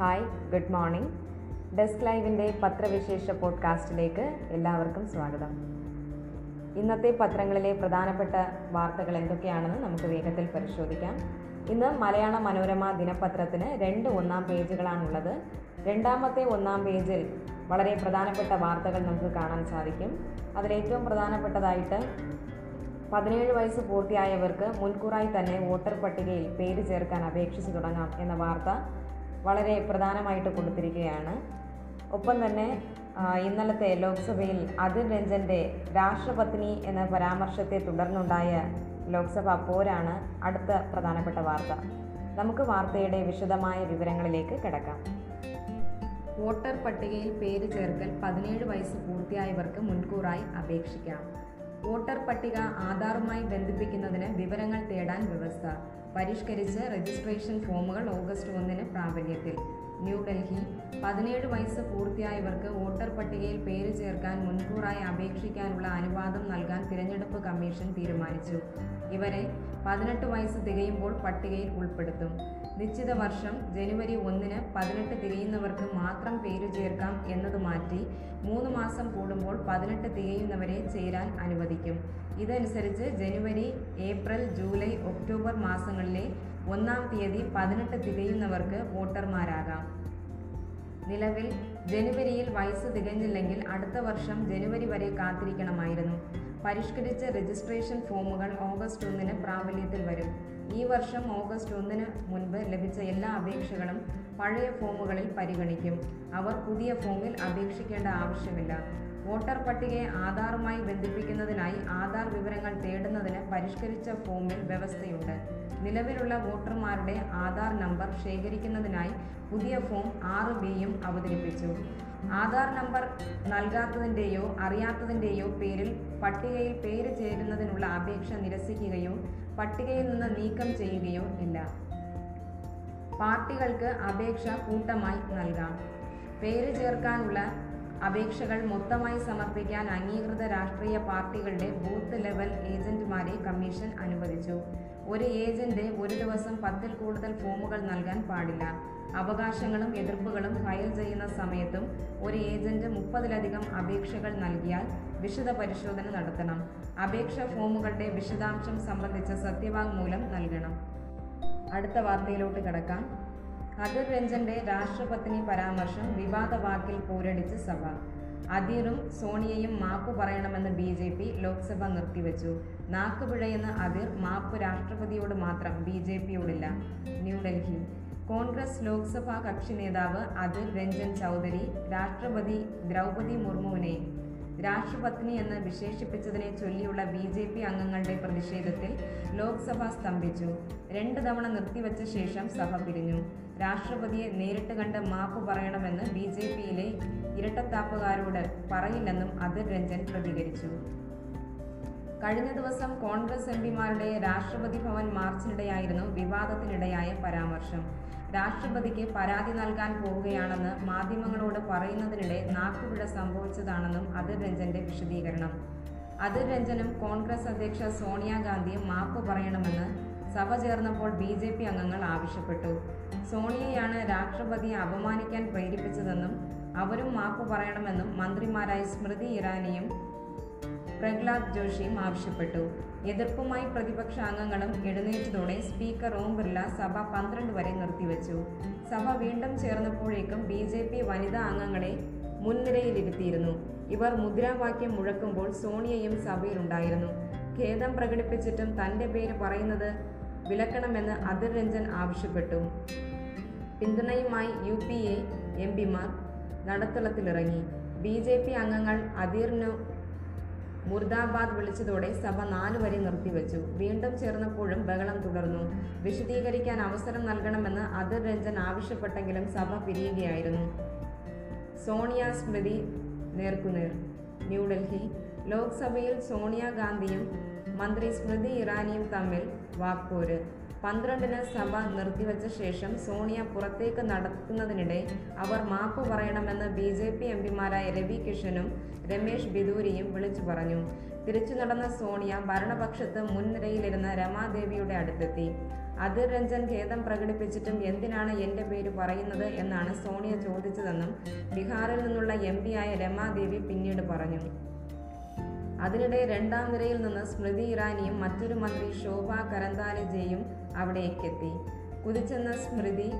Hi good morning desk ലൈവിന്റെ പത്രവിശേഷ പോഡ്കാസ്റ്റിലേക്ക് എല്ലാവർക്കും സ്വാഗതം. ഇന്നത്തെ പത്രങ്ങളിലെ പ്രധാനപ്പെട്ട വാർത്തകൾ എന്തൊക്കെയാണെന്ന് നമുക്ക് വേഗത്തിൽ പരിശോധിക്കാം. ഇന്ന് മലയാള മനോരമ ദിനപത്രത്തിന് രണ്ട് ഒന്നാം പേജുകളാണുള്ളത്. രണ്ടാമത്തെ ഒന്നാം പേജിൽ വളരെ പ്രധാനപ്പെട്ട വാർത്തകൾ നമുക്ക് കാണാൻ സാധിക്കും. അതിലേറ്റവും പ്രധാനപ്പെട്ടതായിട്ട് പതിനേഴ് വയസ്സ് പൂർത്തിയായവർക്ക് മുൻകൂറായി തന്നെ വോട്ടർ പട്ടികയിൽ പേര് ചേർക്കാൻ അപേക്ഷിച്ചു തുടങ്ങാം എന്ന വാർത്ത വളരെ പ്രധാനമായിട്ട് കൊടുത്തിരിക്കുകയാണ്. ഒപ്പം തന്നെ ഇന്നലത്തെ ലോക്സഭയിൽ അതിർ രഞ്ജന്റെ രാഷ്ട്രപത്നി എന്ന പരാമർശത്തെ തുടർന്നുണ്ടായ ലോക്സഭാ പോരാണ് അടുത്ത പ്രധാനപ്പെട്ട വാർത്ത. നമുക്ക് വാർത്തയുടെ വിശദമായ വിവരങ്ങളിലേക്ക് കിടക്കാം. വോട്ടർ പട്ടികയിൽ പേര് ചേർക്കൽ പതിനേഴ് വയസ്സ് പൂർത്തിയായവർക്ക് മുൻകൂറായി അപേക്ഷിക്കാം. വോട്ടർ പട്ടിക ആധാറുമായി ബന്ധിപ്പിക്കുന്നതിന് വിവരങ്ങൾ തേടാൻ വ്യവസ്ഥ. പരിഷ്കരിച്ച് രജിസ്ട്രേഷൻ ഫോമുകൾ ഓഗസ്റ്റ് ഒന്നിന് പ്രാബല്യത്തിൽ. ന്യൂഡൽഹി പതിനേഴ് വയസ്സ് പൂർത്തിയായവർക്ക് വോട്ടർ പട്ടികയിൽ പേര് ചേർക്കാൻ മുൻകൂറായി അപേക്ഷിക്കാനുള്ള അനുവാദം നൽകാൻ തിരഞ്ഞെടുപ്പ് കമ്മീഷൻ തീരുമാനിച്ചു. ഇവരെ പതിനെട്ട് വയസ്സ് തികയുമ്പോൾ പട്ടികയിൽ ഉൾപ്പെടുത്തും. നിശ്ചിത വർഷം ജനുവരി ഒന്നിന് പതിനെട്ട് തികയുന്നവർക്ക് മാത്രം പേര് ചേർക്കാം എന്നത് മാറ്റി മൂന്ന് മാസം കൂടുമ്പോൾ പതിനെട്ട് തികയുന്നവരെ ചേരാൻ അനുവദിക്കും. ഇതനുസരിച്ച് ജനുവരി ഏപ്രിൽ ജൂലൈ ഒക്ടോബർ മാസങ്ങളിലെ ഒന്നാം തീയതി പതിനെട്ട് തികയുന്നവർക്ക് വോട്ടർമാരാകാം. നിലവിൽ ജനുവരിയിൽ വയസ്സ് തികഞ്ഞില്ലെങ്കിൽ അടുത്ത വർഷം ജനുവരി വരെ കാത്തിരിക്കണമായിരുന്നു. പരിഷ്കരിച്ച രജിസ്ട്രേഷൻ ഫോമുകൾ ഓഗസ്റ്റ് ഒന്നിന് പ്രാബല്യത്തിൽ വരും. ഈ വർഷം ഓഗസ്റ്റ് ഒന്നിന് മുൻപ് ലഭിച്ച എല്ലാ അപേക്ഷകളും പഴയ ഫോമുകളിൽ പരിഗണിക്കും. അവർ പുതിയ ഫോമിൽ അപേക്ഷിക്കേണ്ട ആവശ്യമില്ല. വോട്ടർ പട്ടികയെ ആധാറുമായി ബന്ധിപ്പിക്കുന്നതിനായി ആധാർ വിവരങ്ങൾ തേടുന്നതിന് പരിഷ്കരിച്ച ഫോമിൽ വ്യവസ്ഥയുണ്ട്. നിലവിലുള്ള വോട്ടർമാരുടെ ആധാർ നമ്പർ ശേഖരിക്കുന്നതിനായി പുതിയ ഫോം ആറ് ബിയും അവതരിപ്പിച്ചു. ആധാർ നമ്പർ നൽകാത്തതിന്റെയോ അറിയാത്തതിന്റെയോ പേരിൽ പട്ടികയിൽ പേര് ചേരുന്നതിനുള്ള അപേക്ഷ നിരസിക്കുകയോ പട്ടികയിൽ നിന്ന് നീക്കം ചെയ്യുകയോ ഇല്ല. പാർട്ടികൾക്ക് അപേക്ഷ കൂട്ടമായി നൽകാം. പേര് ചേർക്കാനുള്ള അപേക്ഷകൾ മൊത്തമായി സമർപ്പിക്കാൻ അംഗീകൃത രാഷ്ട്രീയ പാർട്ടികളുടെ ബൂത്ത് ലെവൽ ഏജന്റുമാരെ കമ്മീഷൻ അനുവദിച്ചു. ഒരു ഏജന്റ് ഒരു ദിവസം പത്തിൽ കൂടുതൽ ഫോമുകൾ നൽകാൻ പാടില്ല. അവകാശങ്ങളും എതിർപ്പുകളും ഫയൽ ചെയ്യുന്ന സമയത്തും ഒരു ഏജന്റ് മുപ്പതിലധികം അപേക്ഷകൾ നൽകിയാൽ വിശദ പരിശോധന നടത്തണം. അപേക്ഷ ഫോമുകളുടെ വിശദാംശം സംബന്ധിച്ച സത്യവാങ്മൂലം നൽകണം. അടുത്ത വാർത്തയിലോട്ട് കിടക്കാം. അതിർ രഞ്ജന്റെ രാഷ്ട്രപത്നി പരാമർശം വിവാദ വാക്കിൽ പോരടിച്ച് സഭ. അതിറും സോണിയയും മാപ്പ് പറയണമെന്ന് ബി ജെ പി ലോക്സഭ നിർത്തിവെച്ചു. നാക്കുപിഴയെന്ന് അതിർ മാപ്പ് രാഷ്ട്രപതിയോട് മാത്രം ബി ജെ പിയോടില്ല ന്യൂഡൽഹി. കോൺഗ്രസ് ലോക്സഭാ കക്ഷി നേതാവ് അതിർ രഞ്ജൻ ചൗധരി രാഷ്ട്രപതി ദ്രൗപതി മുർമുവിനെ രാഷ്ട്രപത്നി എന്ന് വിശേഷിപ്പിച്ചതിനെ ചൊല്ലിയുള്ള ബി ജെ പി അംഗങ്ങളുടെ പ്രതിഷേധത്തിൽ ലോക്സഭ സ്തംഭിച്ചു. രണ്ട് തവണ നിർത്തിവച്ച ശേഷം സഭ പിരിഞ്ഞു. രാഷ്ട്രപതിയെ നേരിട്ട് കണ്ട് മാപ്പ് പറയണമെന്ന് ബി ജെ പിയിലെ ഇരട്ടത്താപ്പുകാരോട് പറയില്ലെന്നും അതിർ രഞ്ജൻ പ്രതികരിച്ചു. കഴിഞ്ഞ ദിവസം കോൺഗ്രസ് എം പിമാരുടെ രാഷ്ട്രപതി ഭവൻ മാർച്ചിനിടെയായിരുന്നു വിവാദത്തിനിടയായ പരാമർശം. രാഷ്ട്രപതിക്ക് പരാതി നൽകാൻ പോവുകയാണെന്ന് മാധ്യമങ്ങളോട് പറയുന്നതിനിടെ നാക്കുപിഴ സംഭവിച്ചതാണെന്നും അതിർ രഞ്ജന്റെ വിശദീകരണം. അതിർ രഞ്ജനും കോൺഗ്രസ് അധ്യക്ഷ സോണിയാഗാന്ധിയും മാപ്പ് പറയണമെന്ന് സഭ ചേർന്നപ്പോൾ ബി ജെ പി അംഗങ്ങൾ ആവശ്യപ്പെട്ടു. സോണിയയാണ് രാഷ്ട്രപതിയെ അപമാനിക്കാൻ പ്രേരിപ്പിച്ചതെന്നും അവരും മാപ്പ് പറയണമെന്നും മന്ത്രിമാരായ സ്മൃതി ഇറാനിയും പ്രഹ്ലാദ് ജോഷിയും ആവശ്യപ്പെട്ടു. എതിർപ്പുമായി പ്രതിപക്ഷ അംഗങ്ങളും എഴുന്നേറ്റതോടെ സ്പീക്കർ ഓം ബിർല സഭ പന്ത്രണ്ട് വരെ നിർത്തിവെച്ചു. സഭ വീണ്ടും ചേർന്നപ്പോഴേക്കും ബി ജെ പി വനിതാ അംഗങ്ങളെ മുൻനിരയിലിരുത്തിയിരുന്നു. ഇവർ മുദ്രാവാക്യം മുഴക്കുമ്പോൾ സോണിയയും സഭയിലുണ്ടായിരുന്നു ഖേദം പ്രകടിപ്പിച്ചിട്ടും തന്റെ പേര് പറയുന്നത് വിലക്കണമെന്ന് അതിർ രഞ്ജൻ ആവശ്യപ്പെട്ടു. പിന്തുണയുമായി യു പി എ എം പിമാർ നടത്തളത്തിലിറങ്ങി. ബി ജെ പി അംഗങ്ങൾ അദീറിനു മുർദാബാദ് വിളിച്ചതോടെ സഭ നാലു വരെ നിർത്തിവെച്ചു. വീണ്ടും ചേർന്നപ്പോഴും ബഹളം തുടർന്നു. വിശദീകരിക്കാൻ അവസരം നൽകണമെന്ന് അതിർ രഞ്ജൻ ആവശ്യപ്പെട്ടെങ്കിലും സഭ പിരിയുകയായിരുന്നു. സോണിയ സ്മൃതി നേർക്കുനേർ ന്യൂഡൽഹി ലോക്സഭയിൽ സോണിയാഗാന്ധിയും മന്ത്രി സ്മൃതി ഇറാനിയും തമ്മിൽ വാക്പോര് പന്ത്രണ്ടിന് സഭ നിർത്തിവെച്ച ശേഷം സോണിയ പുറത്തേക്ക് നടക്കുന്നതിനിടെ അവർ മാപ്പ് പറയണമെന്ന് ബി ജെ പി എംപിമാരായ രവി കിഷനും രമേശ് ബിദൂരിയും വിളിച്ചു പറഞ്ഞു. തിരിച്ചു നടന്ന സോണിയ ഭരണപക്ഷത്ത് മുൻനിരയിലിരുന്ന രമാദേവിയുടെ അടുത്തെത്തി. അതിർ രഞ്ജൻ ഖേദം പ്രകടിപ്പിച്ചിട്ടും എന്തിനാണ് എന്റെ പേര് പറയുന്നത് എന്നാണ് സോണിയ ചോദിച്ചതെന്നും ബീഹാറിൽ നിന്നുള്ള എം പിയായ രമാദേവി പിന്നീട് പറഞ്ഞു. അതിനിടെ രണ്ടാം നിരയിൽ നിന്ന് സ്മൃതി ഇറാനിയും മറ്റൊരു മന്ത്രി ശോഭ കരന്താലജയും അവിടേക്കെത്തി. കുതിച്ചെന്ന സ്മൃതി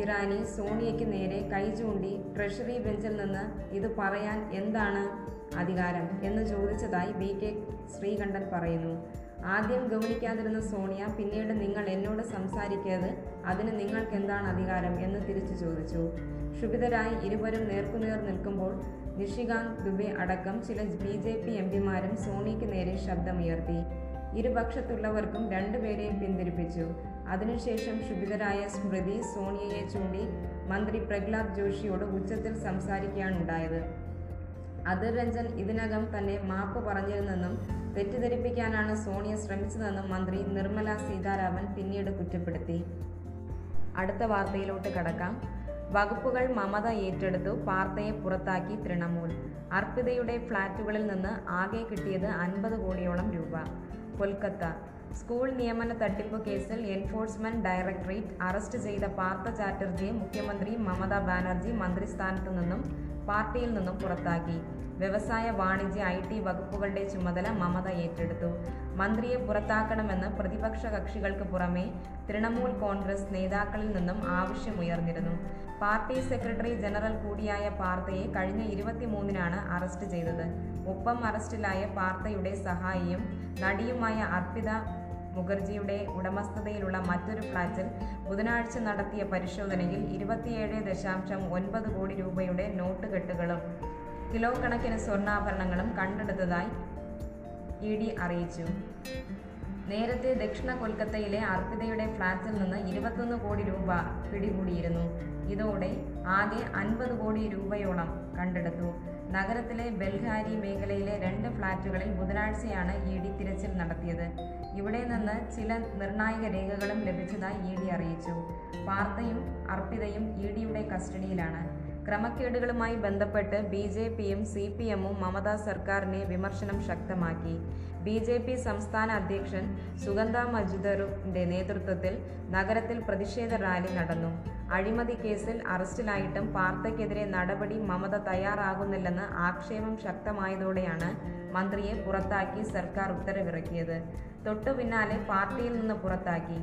ഇറാനി സോണിയയ്ക്ക് നേരെ കൈ ചൂണ്ടി ട്രഷറി ബെഞ്ചിൽ നിന്ന് ഇത് പറയാൻ എന്താണ് അധികാരം എന്ന് ചോദിച്ചതായി വി കെ ശ്രീകണ്ഠൻ പറയുന്നു. ആദ്യം ഗൗനിക്കാതിരുന്ന സോണിയ പിന്നീട് നിങ്ങൾ എന്നോട് സംസാരിക്കരുത്. അതിന് നിങ്ങൾക്ക് എന്താണ് അധികാരം? എന്ന് തിരിച്ചു ചോദിച്ചു. ക്ഷുഭിതരായി ഇരുവരും നേർക്കുനേർ നിൽക്കുമ്പോൾ നിഷികാന്ത് ദുബെ അടക്കം ചില ബി ജെ പി എം പിമാരും സോണിയയ്ക്ക് നേരെ ശബ്ദമുയർത്തി. ഇരുപക്ഷത്തുള്ളവർക്കും രണ്ടുപേരെയും പിന്തിരിപ്പിച്ചു. അതിനുശേഷം ക്ഷുഭിതരായ സ്മൃതി സോണിയയെ ചൂണ്ടി മന്ത്രി പ്രഹ്ലാദ് ജോഷിയോട് ഉച്ചത്തിൽ സംസാരിക്കുകയാണുണ്ടായത് അതിർ രഞ്ജൻ ഇതിനകം തന്നെ മാപ്പ് പറഞ്ഞിരുന്നെന്നും തെറ്റിദ്ധരിപ്പിക്കാനാണ് സോണിയ ശ്രമിച്ചതെന്നും മന്ത്രി നിർമ്മല സീതാരാമൻ പിന്നീട് കുറ്റപ്പെടുത്തി. അടുത്ത വാർത്തയിലോട്ട് കടക്കാം. വകുപ്പുകൾ മമത ഏറ്റെടുത്തു പാർത്തയെ പുറത്താക്കി തൃണമൂൽ. അർപ്പിതയുടെ ഫ്ളാറ്റുകളിൽ നിന്ന് ആകെ കിട്ടിയത് അൻപത് കോടിയോളം രൂപ. കൊൽക്കത്ത. സ്കൂൾ നിയമന തട്ടിപ്പ് കേസിൽ എൻഫോഴ്സ്മെന്റ് ഡയറക്ടറേറ്റ് അറസ്റ്റ് ചെയ്ത പാർത്ഥ ചാറ്റർജിയെ മുഖ്യമന്ത്രി മമതാ ബാനർജി മന്ത്രിസ്ഥാനത്തു നിന്നും പാർട്ടിയിൽ നിന്നും പുറത്താക്കി. വ്യവസായ വാണിജ്യ ഐ ടി വകുപ്പുകളുടെ ചുമതല മമത ഏറ്റെടുത്തു. മന്ത്രിയെ പുറത്താക്കണമെന്ന് പ്രതിപക്ഷ കക്ഷികൾക്ക് പുറമെ തൃണമൂൽ കോൺഗ്രസ് നേതാക്കളിൽ നിന്നും ആവശ്യമുയർന്നിരുന്നു. പാർട്ടി സെക്രട്ടറി ജനറൽ കൂടിയായ പാർത്തയെ കഴിഞ്ഞ ഇരുപത്തിമൂന്നിനാണ് അറസ്റ്റ് ചെയ്തത്. ഒപ്പം അറസ്റ്റിലായ പാർത്തയുടെ സഹായിയും നടിയുമായ അർപ്പിത മുഖർജിയുടെ ഉടമസ്ഥതയിലുള്ള മറ്റൊരു ഫ്ളാറ്റിൽ ബുധനാഴ്ച നടത്തിയ പരിശോധനയിൽ ഇരുപത്തിയേഴ് ദശാംശം ഒൻപത് കോടി രൂപയുടെ നോട്ടുകെട്ടുകളും കിലോ കണക്കിന് സ്വർണാഭരണങ്ങളും കണ്ടെടുത്തതായി ഇ ഡി അറിയിച്ചു. നേരത്തെ ദക്ഷിണ കൊൽക്കത്തയിലെ അർപ്പിതയുടെ ഫ്ളാറ്റിൽ നിന്ന് ഇരുപത്തൊന്ന് കോടി രൂപ പിടികൂടിയിരുന്നു. ഇതോടെ ആകെ അൻപത് കോടി രൂപയോളം കണ്ടെടുത്തു. നഗരത്തിലെ ബെൽഹാരി മേഖലയിലെ രണ്ട് ഫ്ളാറ്റുകളിൽ ബുധനാഴ്ചയാണ് ഇ ഡി തിരച്ചിൽ നടത്തിയത്. ഇവിടെ നിന്ന് ചില നിർണായക രേഖകളും ലഭിച്ചതായി ഇ ഡി അറിയിച്ചു. പാർത്തയും അർപ്പിതയും ഇ ഡിയുടെ കസ്റ്റഡിയിലാണ്. ക്രമക്കേടുകളുമായി ബന്ധപ്പെട്ട് ബി ജെ പിയും സി പി എമ്മും മമതാ സർക്കാരിനെ വിമർശനം ശക്തമാക്കി. ബി ജെ പി സംസ്ഥാന അധ്യക്ഷൻ സുഗന്ധ മജുദറിന്റെ നേതൃത്വത്തിൽ നഗരത്തിൽ പ്രതിഷേധ റാലി നടന്നു. അഴിമതി കേസിൽ അറസ്റ്റിലായിട്ടും പാർത്തയ്ക്കെതിരെ നടപടി മമത തയ്യാറാകുന്നില്ലെന്ന് ആക്ഷേപം ശക്തമായതോടെയാണ് മന്ത്രിയെ പുറത്താക്കി സർക്കാർ ഉത്തരവിറക്കിയത്. തൊട്ടു പിന്നാലെ പാർട്ടിയിൽ നിന്ന് പുറത്താക്കി.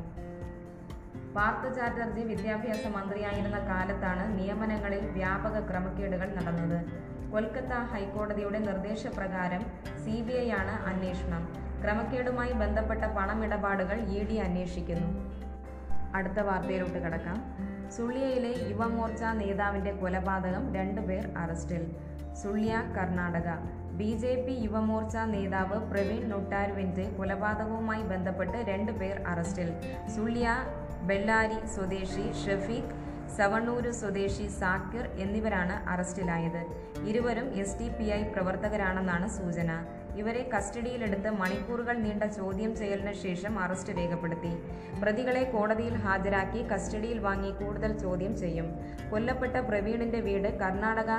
പാർത്ഥ ചാറ്റർജി വിദ്യാഭ്യാസ മന്ത്രിയായിരുന്ന കാലത്താണ് നിയമനങ്ങളിൽ വ്യാപക ക്രമക്കേടുകൾ നടന്നത്. കൊൽക്കത്ത ഹൈക്കോടതിയുടെ നിർദ്ദേശപ്രകാരം സി ബി ഐ ആണ് അന്വേഷണം. ക്രമക്കേടുമായി ബന്ധപ്പെട്ട പണമിടപാടുകൾ ഇ ഡി അന്വേഷിക്കുന്നു. അടുത്ത വാർത്തയിലോട്ട് കടക്കാം. സുള്ളിയയിലെ യുവമോർച്ച നേതാവിന്റെ കൊലപാതകം രണ്ടുപേർ അറസ്റ്റിൽ. Sullia Karnataka. B J P Yuva Morcha നേതാവ് പ്രവീൺ നൊട്ടാരുവിന്റെ കൊലപാതകവുമായി ബന്ധപ്പെട്ട് രണ്ടുപേർ അറസ്റ്റിൽ. സുള്ളിയ ബെള്ളാരി സ്വദേശി ഷഫീഖ് സവണ്ണൂര് സ്വദേശി സാക്കിർ എന്നിവരാണ് അറസ്റ്റിലായത്. ഇരുവരും എസ് ഡി പി ഐ പ്രവർത്തകരാണെന്നാണ് സൂചന. ഇവരെ കസ്റ്റഡിയിലെടുത്ത് മണിക്കൂറുകൾ നീണ്ട ചോദ്യം ചെയ്യലിന് ശേഷം അറസ്റ്റ് രേഖപ്പെടുത്തി. പ്രതികളെ കോടതിയിൽ ഹാജരാക്കി കസ്റ്റഡിയിൽ വാങ്ങി കൂടുതൽ ചോദ്യം ചെയ്യും. കൊല്ലപ്പെട്ട പ്രവീണിന്റെ വീട് കർണാടക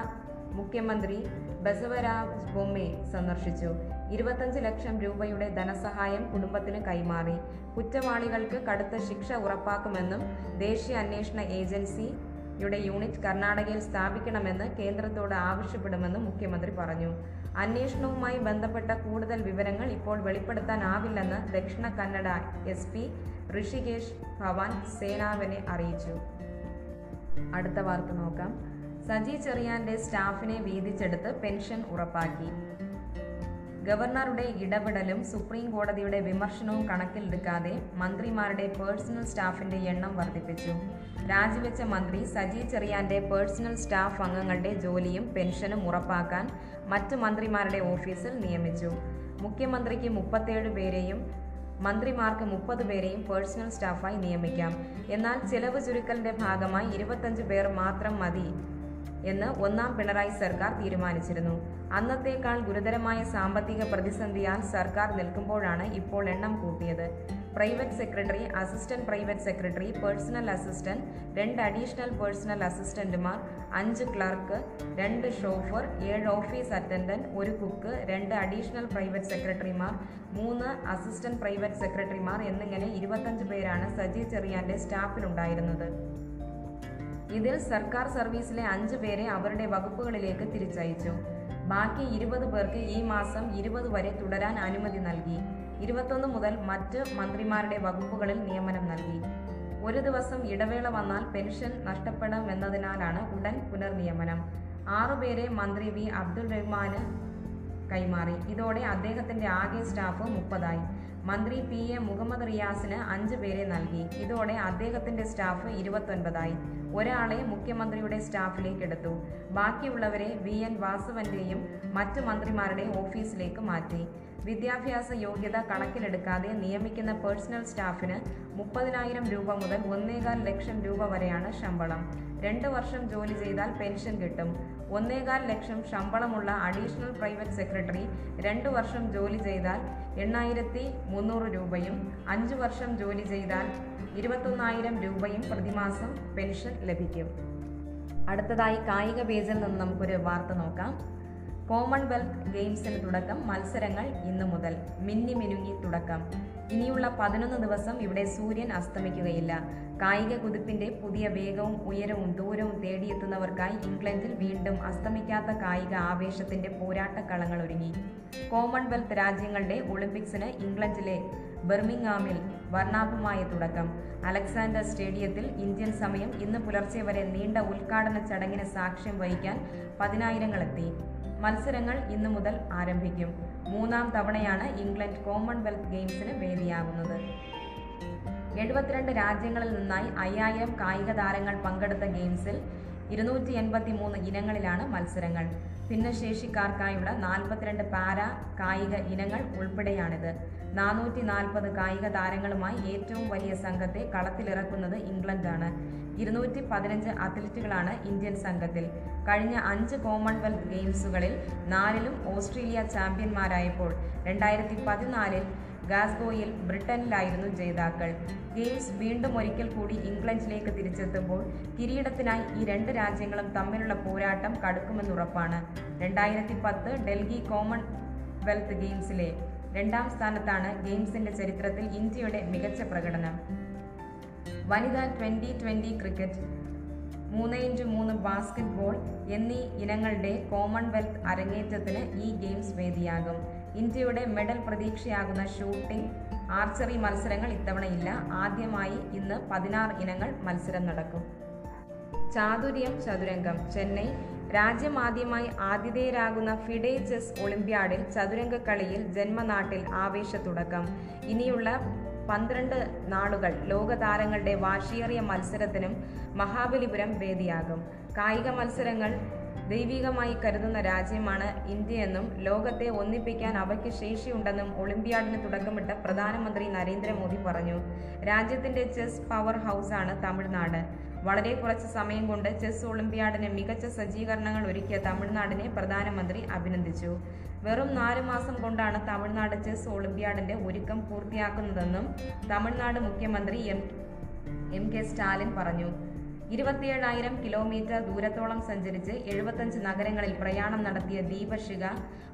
മുഖ്യമന്ത്രി ബസവരാജ് ബൊമ്മെ സന്ദർശിച്ചു. ഇരുപത്തഞ്ച് ലക്ഷം രൂപയുടെ ധനസഹായം കുടുംബത്തിന് കൈമാറി. കുറ്റവാളികൾക്ക് കടുത്ത ശിക്ഷ ഉറപ്പാക്കുമെന്നും ദേശീയ അന്വേഷണ ഏജൻസിയുടെ യൂണിറ്റ് കർണാടകയിൽ സ്ഥാപിക്കണമെന്ന് കേന്ദ്രത്തോട് ആവശ്യപ്പെടുമെന്നും മുഖ്യമന്ത്രി പറഞ്ഞു. അന്വേഷണവുമായി ബന്ധപ്പെട്ട കൂടുതൽ വിവരങ്ങൾ ഇപ്പോൾ വെളിപ്പെടുത്താനാവില്ലെന്ന് ദക്ഷിണ കന്നഡ എസ് പി ഋഷികേഷ് ഭവാൻ സേനാവനെ അറിയിച്ചു. അടുത്ത വാർത്ത നോക്കാം. സജി ചെറിയാന്റെ സ്റ്റാഫിനെ വീതിച്ചെടുത്ത് പെൻഷൻ ഉറപ്പാക്കി. ഗവർണറുടെ ഇടപെടലും സുപ്രീം കോടതിയുടെ വിമർശനവും കണക്കിലെടുക്കാതെ മന്ത്രിമാരുടെ പേഴ്സണൽ സ്റ്റാഫിന്റെ എണ്ണം വർദ്ധിപ്പിച്ചു രാജിവെച്ച മന്ത്രി സജി ചെറിയാന്റെ പേഴ്സണൽ സ്റ്റാഫ് അംഗങ്ങളുടെ ജോലിയും പെൻഷനും ഉറപ്പാക്കാൻ മറ്റു മന്ത്രിമാരുടെ ഓഫീസിൽ നിയമിച്ചു. മുഖ്യമന്ത്രിക്ക് മുപ്പത്തേഴ് പേരെയും മന്ത്രിമാർക്ക് മുപ്പത് പേരെയും പേഴ്സണൽ സ്റ്റാഫായി നിയമിക്കാം. എന്നാൽ ചെലവ് ചുരുക്കലിന്റെ ഭാഗമായി ഇരുപത്തഞ്ച് പേർ മാത്രം മതി. എന്ന് ഒന്നാം പിണറായി സർക്കാർ തീരുമാനിച്ചിരുന്നു. അന്നത്തേക്കാൾ ഗുരുതരമായ സാമ്പത്തിക പ്രതിസന്ധിയാൽ സർക്കാർ നിൽക്കുമ്പോഴാണ് ഇപ്പോൾ എണ്ണം കൂട്ടിയത്. Private secretary assistant private secretary personal assistant രണ്ട് അഡീഷണൽ പേഴ്സണൽ അസിസ്റ്റന്റുമാർ അഞ്ച് ക്ലർക്ക് രണ്ട് ഷോഫർ ഏഴ് ഓഫീസ് അറ്റൻഡന്റ് ഒരു കുക്ക് രണ്ട് അഡീഷണൽ പ്രൈവറ്റ് സെക്രട്ടറിമാർ മൂന്ന് അസിസ്റ്റന്റ് പ്രൈവറ്റ് സെക്രട്ടറിമാർ എന്നിങ്ങനെ ഇരുപത്തഞ്ച് പേരാണ് സജി ചെറിയാന്റെ സ്റ്റാഫിലുണ്ടായിരുന്നത്. ഇതിൽ സർക്കാർ സർവീസിലെ അഞ്ച് പേരെ അവരുടെ വകുപ്പുകളിലേക്ക് തിരിച്ചയച്ചു. ബാക്കി ഇരുപത് പേർക്ക് ഈ മാസം ഇരുപത് വരെ തുടരാൻ അനുമതി നൽകി. ഇരുപത്തൊന്ന് മുതൽ മറ്റ് മന്ത്രിമാരുടെ വകുപ്പുകളിൽ നിയമനം നൽകി. ഒരു ദിവസം ഇടവേള വന്നാൽ പെൻഷൻ നഷ്ടപ്പെടുമെന്നതിനാലാണ് ഉടൻ പുനർനിയമനം. ആറുപേരെ മന്ത്രി വി. അബ്ദുൾ റഹ്മാന് കൈമാറി. ഇതോടെ അദ്ദേഹത്തിന്റെ ആകെ സ്റ്റാഫ് മുപ്പതായി. മന്ത്രി പി. എ. മുഹമ്മദ് റിയാസിന് അഞ്ച് പേരെ നൽകി. ഇതോടെ അദ്ദേഹത്തിന്റെ സ്റ്റാഫ് ഇരുപത്തൊൻപതായി. ഒരാളെ മുഖ്യമന്ത്രിയുടെ സ്റ്റാഫിലേക്ക് എടുത്തു ബാക്കിയുള്ളവരെ വി. എൻ. വാസുവന്റെയും മറ്റു മന്ത്രിമാരുടെ ഓഫീസിലേക്ക് മാറ്റി. വിദ്യാഭ്യാസ യോഗ്യത കണക്കിലെടുക്കാതെ നിയമിക്കുന്ന പേഴ്സണൽ സ്റ്റാഫിന് മുപ്പതിനായിരം രൂപ മുതൽ ഒന്നേകാൽ ലക്ഷം രൂപ വരെയാണ് ശമ്പളം. രണ്ട് വർഷം ജോലി ചെയ്താൽ പെൻഷൻ കിട്ടും. ഒന്നേകാൽ ലക്ഷം ശമ്പളമുള്ള അഡീഷണൽ പ്രൈവറ്റ് സെക്രട്ടറി രണ്ടു വർഷം ജോലി ചെയ്താൽ എണ്ണായിരത്തി മുന്നൂറ് രൂപയും അഞ്ചു വർഷം ജോലി ചെയ്താൽ ഇരുപത്തൊന്നായിരം രൂപയും പ്രതിമാസം പെൻഷൻ ലഭിക്കും. അടുത്തതായി കായിക പേജിൽ നിന്ന് നമുക്കൊരു വാർത്ത നോക്കാം. കോമൺവെൽത്ത് ഗെയിംസിന് തുടക്കം മത്സരങ്ങൾ ഇന്നു മുതൽ. മിന്നി മിനുങ്ങി തുടക്കം. ഇനിയുള്ള പതിനൊന്ന് ദിവസം ഇവിടെ സൂര്യൻ അസ്തമിക്കുകയില്ല. കായിക കുതിപ്പിന്റെ പുതിയ വേഗവും ഉയരവും ദൂരവും തേടിയെത്തുന്നവർക്കായി ഇംഗ്ലണ്ടിൽ വീണ്ടും അസ്തമിക്കാത്ത കായിക ആവേശത്തിന്റെ പോരാട്ടക്കളങ്ങൾ ഒരുങ്ങി. കോമൺവെൽത്ത് രാജ്യങ്ങളുടെ ഒളിമ്പിക്സിന് ഇംഗ്ലണ്ടിലെ ബെർമിംഗാമിൽ വർണാഭമായ തുടക്കം. അലക്സാണ്ടർ സ്റ്റേഡിയത്തിൽ ഇന്ത്യൻ സമയം ഇന്ന് പുലർച്ചെ വരെ നീണ്ട ഉദ്ഘാടന ചടങ്ങിന് സാക്ഷ്യം വഹിക്കാൻ പതിനായിരങ്ങളെത്തി. മത്സരങ്ങൾ ഇന്നു മുതൽ ആരംഭിക്കും. മൂന്നാം തവണയാണ് ഇംഗ്ലണ്ട് കോമൺവെൽത്ത് ഗെയിംസിന് വേദിയാകുന്നത്. എഴുപത്തിരണ്ട് രാജ്യങ്ങളിൽ നിന്നായി അയ്യായിരം കായിക താരങ്ങൾ പങ്കെടുത്ത ഗെയിംസിൽ ഇരുന്നൂറ്റി എൺപത്തി മൂന്ന് ഇനങ്ങളിലാണ് മത്സരങ്ങൾ. ഭിന്നശേഷിക്കാർക്കായുള്ള നാൽപ്പത്തിരണ്ട് പാരാ കായിക ഇനങ്ങൾ ഉൾപ്പെടെയാണിത്. നാനൂറ്റി നാൽപ്പത് കായിക താരങ്ങളുമായി ഏറ്റവും വലിയ സംഘത്തെ കളത്തിലിറക്കുന്നത് ഇംഗ്ലണ്ടാണ്. ഇരുന്നൂറ്റി പതിനഞ്ച് അത്ലറ്റുകളാണ് ഇന്ത്യൻ സംഘത്തിൽ. കഴിഞ്ഞ അഞ്ച് കോമൺവെൽത്ത് ഗെയിംസുകളിൽ നാലിലും ഓസ്ട്രേലിയ ചാമ്പ്യന്മാരായപ്പോൾ രണ്ടായിരത്തി പതിനാലിൽ ഗാസ്ഗോയിൽ ബ്രിട്ടനിലായിരുന്നു ജേതാക്കൾ. ഗെയിംസ് വീണ്ടും ഒരിക്കൽ കൂടി ഇംഗ്ലണ്ടിലേക്ക് തിരിച്ചെത്തുമ്പോൾ കിരീടത്തിനായി ഈ രണ്ട് രാജ്യങ്ങളും തമ്മിലുള്ള പോരാട്ടം കടുക്കുമെന്നുറപ്പാണ്. രണ്ടായിരത്തി പത്ത് ഡൽഹി കോമൺവെൽത്ത് ഗെയിംസിലെ രണ്ടാം സ്ഥാനത്താണ് ഗെയിംസിന്റെ ചരിത്രത്തിൽ ഇന്ത്യയുടെ മികച്ച പ്രകടനം. വനിതാ ട്വന്റി ട്വന്റി ക്രിക്കറ്റ് മൂന്ന് ഇന്റു മൂന്ന് ബാസ്കറ്റ്ബോൾ എന്നീ ഇനങ്ങളുടെ കോമൺവെൽത്ത് അരങ്ങേറ്റത്തിന് ഈ ഗെയിംസ് വേദിയാകും. ഇന്ത്യയുടെ മെഡൽ പ്രതീക്ഷയാകുന്ന ഷൂട്ടിംഗ് ആർച്ചറി മത്സരങ്ങൾ ഇത്തവണയില്ല. ആദ്യമായി ഇന്ന് പതിനാറ് ഇനങ്ങൾ മത്സരം നടക്കും. ചാതുര്യം ചതുരംഗം. ചെന്നൈ രാജ്യമാദ്യമായി ആതിഥേയരാകുന്ന ഫിഡെ ചെസ് ഒളിമ്പ്യാഡിൽ ചതുരംഗ കളിയിൽ ജന്മനാട്ടിൽ ആവേശത്തുടക്കം. ഇനിയുള്ള പന്ത്രണ്ട് നാളുകൾ ലോകതാരങ്ങളുടെ വാശിയേറിയ മത്സരത്തിനും മഹാബലിപുരം വേദിയാകും. കായിക മത്സരങ്ങൾ ദൈവികമായി കരുതുന്ന രാജ്യമാണ് ഇന്ത്യയെന്നും ലോകത്തെ ഒന്നിപ്പിക്കാൻ അവയ്ക്ക് ശേഷിയുണ്ടെന്നും ഒളിമ്പ്യാഡിന് തുടക്കമിട്ട പ്രധാനമന്ത്രി നരേന്ദ്രമോദി പറഞ്ഞു. രാജ്യത്തിന്റെ ചെസ് പവർ ഹൗസാണ് തമിഴ്നാട്. വളരെ കുറച്ച് സമയം കൊണ്ട് ചെസ് ഒളിമ്പ്യാഡിന് മികച്ച സജ്ജീകരണങ്ങൾ ഒരുക്കിയ തമിഴ്നാടിനെ പ്രധാനമന്ത്രി അഭിനന്ദിച്ചു. വെറും നാല് മാസം കൊണ്ടാണ് തമിഴ്നാട് ചെസ് ഒളിമ്പ്യാഡിന്റെ ഒരുക്കം പൂർത്തിയാക്കുന്നതെന്നും തമിഴ്നാട് മുഖ്യമന്ത്രി എം എം കെ സ്റ്റാലിൻ പറഞ്ഞു. ഇരുപത്തിയേഴായിരം കിലോമീറ്റർ ദൂരത്തോളം സഞ്ചരിച്ച് എഴുപത്തഞ്ച് നഗരങ്ങളിൽ പ്രയാണം നടത്തിയ ദീപശിഖ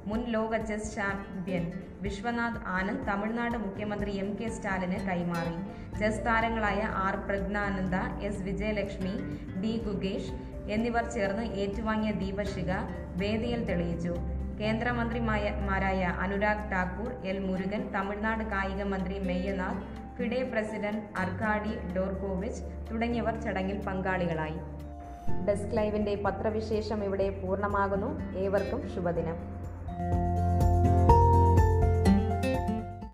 മുൻ ലോക ചെസ് ചാമ്പ്യൻ വിശ്വനാഥ് ആനന്ദ് തമിഴ്നാട് മുഖ്യമന്ത്രി എം കെ സ്റ്റാലിന് കൈമാറി. ചെസ് താരങ്ങളായ R Praggnanandhaa S Vijayalakshmi D Gukesh എന്നിവർ ചേർന്ന് ഏറ്റുവാങ്ങിയ ദീപശിഖ വേദിയിൽ തെളിയിച്ചു. കേന്ദ്രമന്ത്രിമാരായ അനുരാഗ് ഠാക്കൂർ എൽ മുരുകൻ തമിഴ്നാട് കായിക മന്ത്രി മെയ്യനാഥ് ഫിഡെ പ്രസിഡന്റ് അർഗാഡി ഡോർക്കോവിച്ച് തുടങ്ങിയവർ ചടങ്ങിൽ പങ്കാളികളായി. ഡെസ്ക് ലൈവിന്റെ പത്രവിശേഷം ഇവിടെ പൂർണമാകുന്നു. ഏവർക്കും ശുഭദിനം.